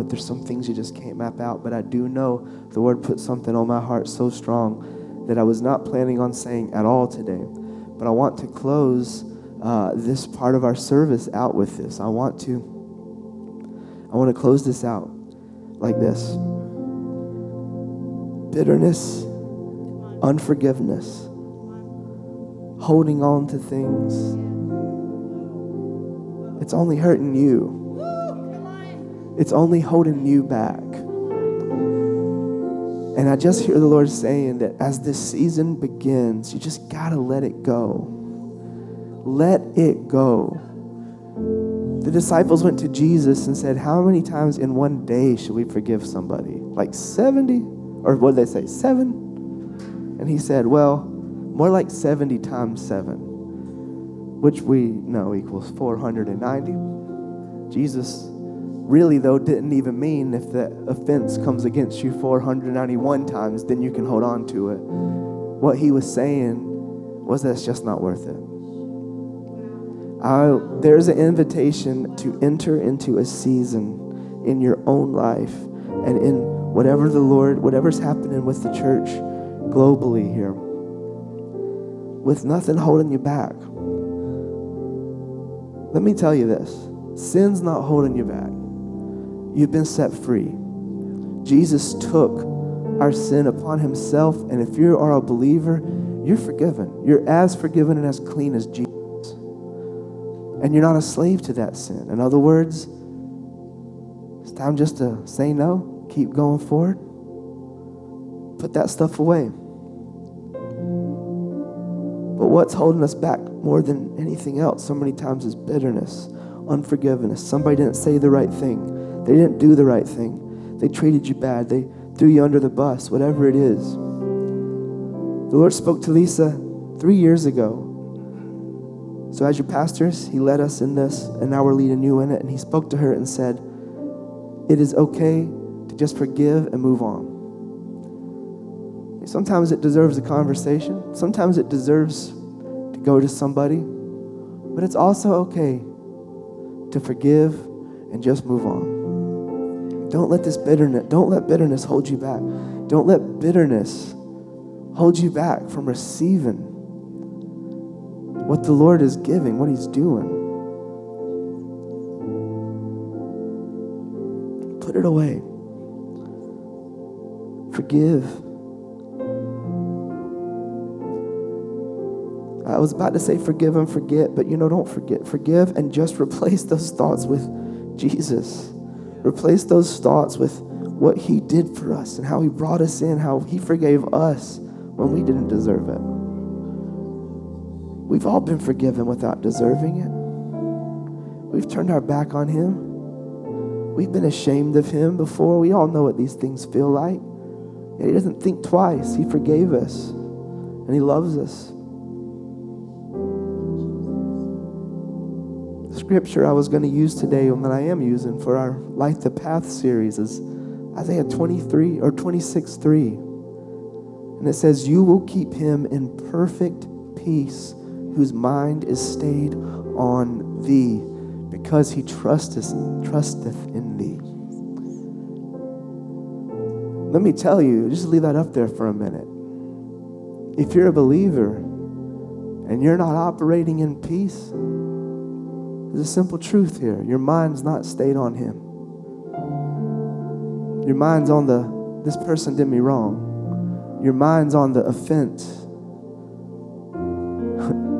but there's some things you just can't map out. But I do know the Lord put something on my heart so strong that I was not planning on saying at all today. But I want to close uh, this part of our service out with this. I want to, I want to close this out like this bitterness, unforgiveness, holding on to things. It's only hurting you. It's only holding you back. And I just hear the Lord saying that as this season begins, you just got to let it go. Let it go. The disciples went to Jesus and said, How many times in one day should we forgive somebody? Like 70? Or what did they say? Seven? And he said, Well, more like 70 times seven, which we know equals 490. Jesus really, though, didn't even mean if the offense comes against you 491 times, then you can hold on to it. What he was saying was that it's just not worth it. I, there's an invitation to enter into a season in your own life and in whatever the Lord, whatever's happening with the church globally here, with nothing holding you back. Let me tell you this sin's not holding you back. You've been set free. Jesus took our sin upon himself, and if you are a believer, you're forgiven. You're as forgiven and as clean as Jesus. And you're not a slave to that sin. In other words, it's time just to say no, keep going forward, put that stuff away. But what's holding us back more than anything else so many times is bitterness, unforgiveness. Somebody didn't say the right thing. They didn't do the right thing. They treated you bad. They threw you under the bus, whatever it is. The Lord spoke to Lisa three years ago. So, as your pastors, He led us in this, and now we're leading you in it. And He spoke to her and said, It is okay to just forgive and move on. Sometimes it deserves a conversation, sometimes it deserves to go to somebody, but it's also okay to forgive and just move on. Don't let this bitterness, don't let bitterness hold you back. Don't let bitterness hold you back from receiving what the Lord is giving, what He's doing. Put it away. Forgive. I was about to say forgive and forget, but you know, don't forget. Forgive and just replace those thoughts with Jesus. Replace those thoughts with what He did for us and how He brought us in, how He forgave us when we didn't deserve it. We've all been forgiven without deserving it. We've turned our back on Him. We've been ashamed of Him before. We all know what these things feel like. Yet He doesn't think twice. He forgave us and He loves us. Scripture I was going to use today and that I am using for our Light the Path series is Isaiah 23 or 26 3. And it says, You will keep him in perfect peace, whose mind is stayed on thee, because he trusteth, trusteth in thee. Let me tell you, just leave that up there for a minute. If you're a believer and you're not operating in peace, there's a simple truth here. Your mind's not stayed on him. Your mind's on the, this person did me wrong. Your mind's on the offense.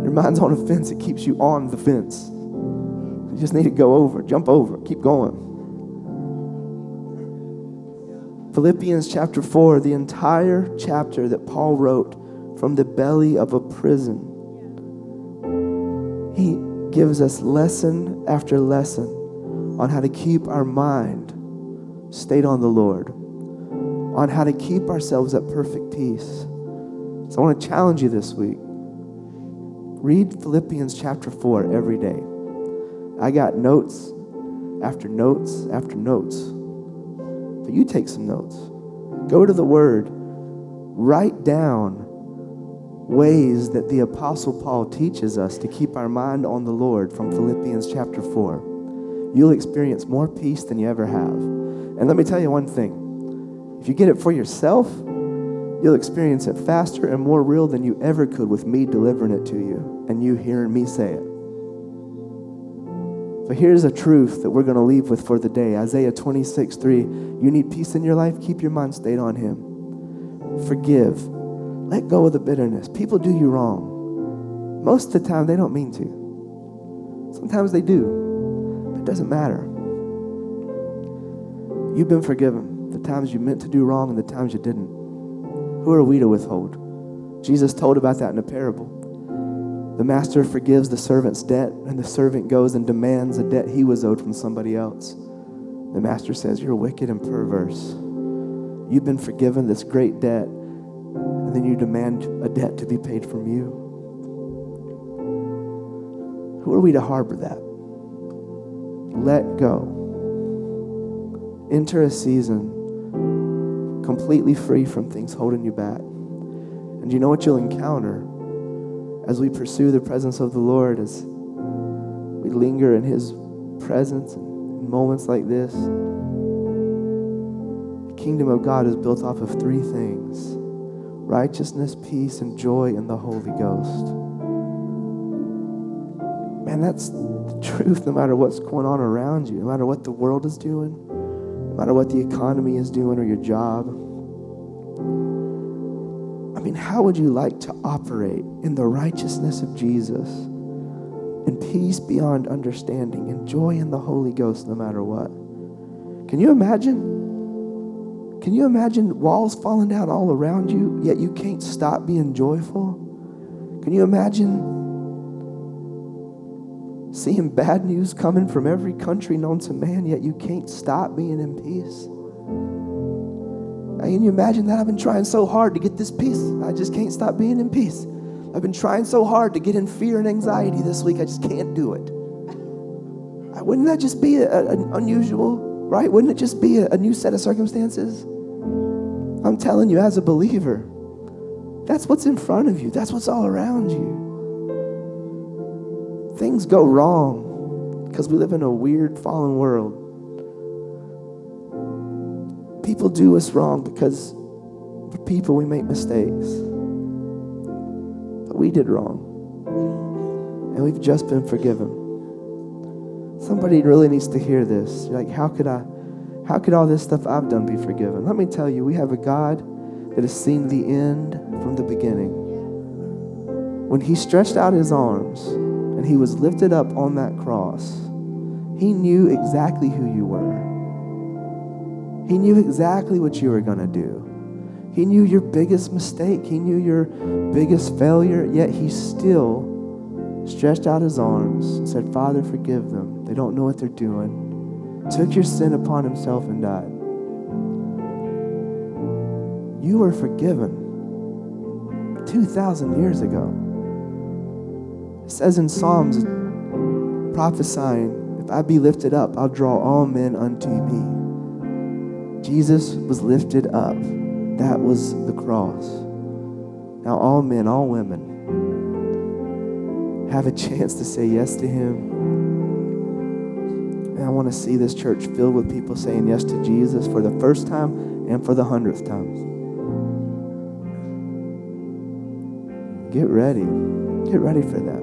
Your mind's on a fence, it keeps you on the fence. You just need to go over, jump over, keep going. Philippians chapter 4, the entire chapter that Paul wrote from the belly of a prison. Gives us lesson after lesson on how to keep our mind stayed on the Lord, on how to keep ourselves at perfect peace. So I want to challenge you this week. Read Philippians chapter 4 every day. I got notes after notes after notes. But you take some notes. Go to the Word. Write down ways that the Apostle Paul teaches us to keep our mind on the Lord from Philippians chapter 4. you'll experience more peace than you ever have. And let me tell you one thing if you get it for yourself, you'll experience it faster and more real than you ever could with me delivering it to you and you hearing me say it. But here's a truth that we're going to leave with for the day Isaiah 26 3. You need peace in your life? Keep your mind stayed on Him. Forgive. Let go of the bitterness. People do you wrong. Most of the time, they don't mean to. Sometimes they do. But it doesn't matter. You've been forgiven. The times you meant to do wrong and the times you didn't. Who are we to withhold? Jesus told about that in a parable. The master forgives the servant's debt, and the servant goes and demands a debt he was owed from somebody else. The master says, You're wicked and perverse. You've been forgiven this great debt, and then you demand a debt to be paid from you. Who are we to harbor that? Let go. Enter a season completely free from things holding you back. And you know what you'll encounter? as we pursue the presence of the Lord, as we linger in His presence in moments like this, the kingdom of God is built off of three things righteousness, peace, and joy in the Holy Ghost. Man, that's the truth no matter what's going on around you, no matter what the world is doing, no matter what the economy is doing or your job. I mean, how would you like to operate in the righteousness of Jesus, in peace beyond understanding, in joy in the Holy Ghost no matter what? Can you imagine? Can you imagine walls falling down all around you, yet you can't stop being joyful? Can you imagine seeing bad news coming from every country known to man, yet you can't stop being in peace? Can you imagine that? I've been trying so hard to get this peace. I just can't stop being in peace. I've been trying so hard to get in fear and anxiety this week. I just can't do it. Wouldn't that just be an unusual, right? Wouldn't it just be a, a new set of circumstances? I'm telling you, as a believer, that's what's in front of you, that's what's all around you. Things go wrong because we live in a weird, fallen world. People do us wrong because for people we make mistakes. But we did wrong. And we've just been forgiven. Somebody really needs to hear this. You're like, how could I, how could all this stuff I've done be forgiven? Let me tell you, we have a God that has seen the end from the beginning. When he stretched out his arms and he was lifted up on that cross, he knew exactly who you were. He knew exactly what you were going to do. He knew your biggest mistake. He knew your biggest failure, yet he still stretched out his arms and said, Father, forgive them. They don't know what they're doing. Took your sin upon himself and died. You were forgiven 2,000 years ago. It says in Psalms, prophesying, If I be lifted up, I'll draw all men unto me. Jesus was lifted up. That was the cross. Now, all men, all women have a chance to say yes to Him. And I want to see this church filled with people saying yes to Jesus for the first time and for the hundredth time. Get ready. Get ready for that.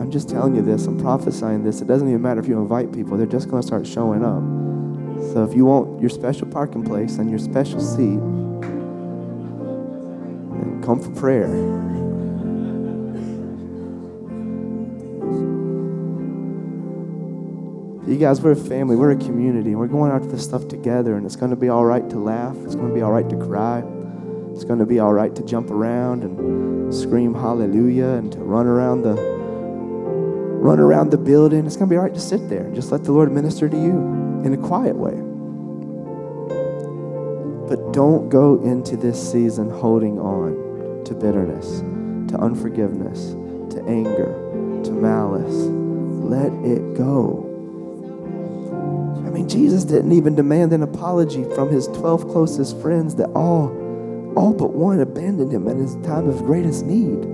I'm just telling you this. I'm prophesying this. It doesn't even matter if you invite people, they're just going to start showing up. So if you want your special parking place and your special seat, then come for prayer. You guys, we're a family, we're a community, we're going after this stuff together, and it's going to be all right to laugh, it's going to be all right to cry, it's going to be all right to jump around and scream hallelujah and to run around the run around the building. It's going to be all right to sit there and just let the Lord minister to you in a quiet way. But don't go into this season holding on to bitterness, to unforgiveness, to anger, to malice. Let it go. Jesus didn't even demand an apology from his 12 closest friends that all, all but one abandoned him in his time of greatest need.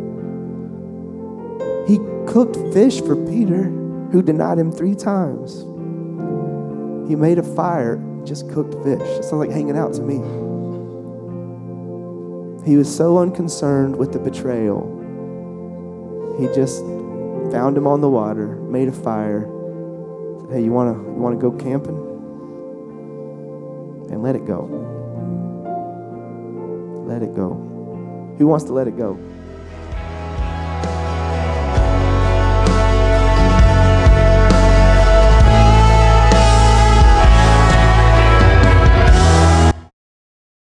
He cooked fish for Peter who denied him three times. He made a fire, just cooked fish. It sounds like hanging out to me. He was so unconcerned with the betrayal. He just found him on the water, made a fire, Hey, you wanna you wanna go camping? And let it go. Let it go. Who wants to let it go?